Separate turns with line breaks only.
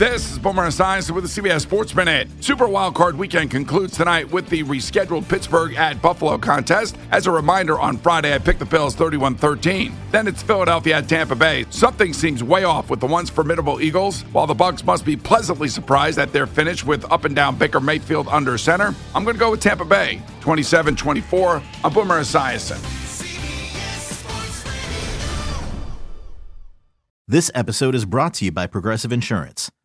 This is Boomer Esiason with the CBS Sports Minute. Super Wild Card Weekend concludes tonight with the rescheduled Pittsburgh at Buffalo contest. As a reminder, on Friday I picked the Bills 31-13. Then it's Philadelphia at Tampa Bay. Something seems way off with the once formidable Eagles. While the Bucs must be pleasantly surprised at their finish with up and down Baker Mayfield under center, I'm going to go with Tampa Bay 27-24. I'm Boomer Esiason.
This episode is brought to you by Progressive Insurance.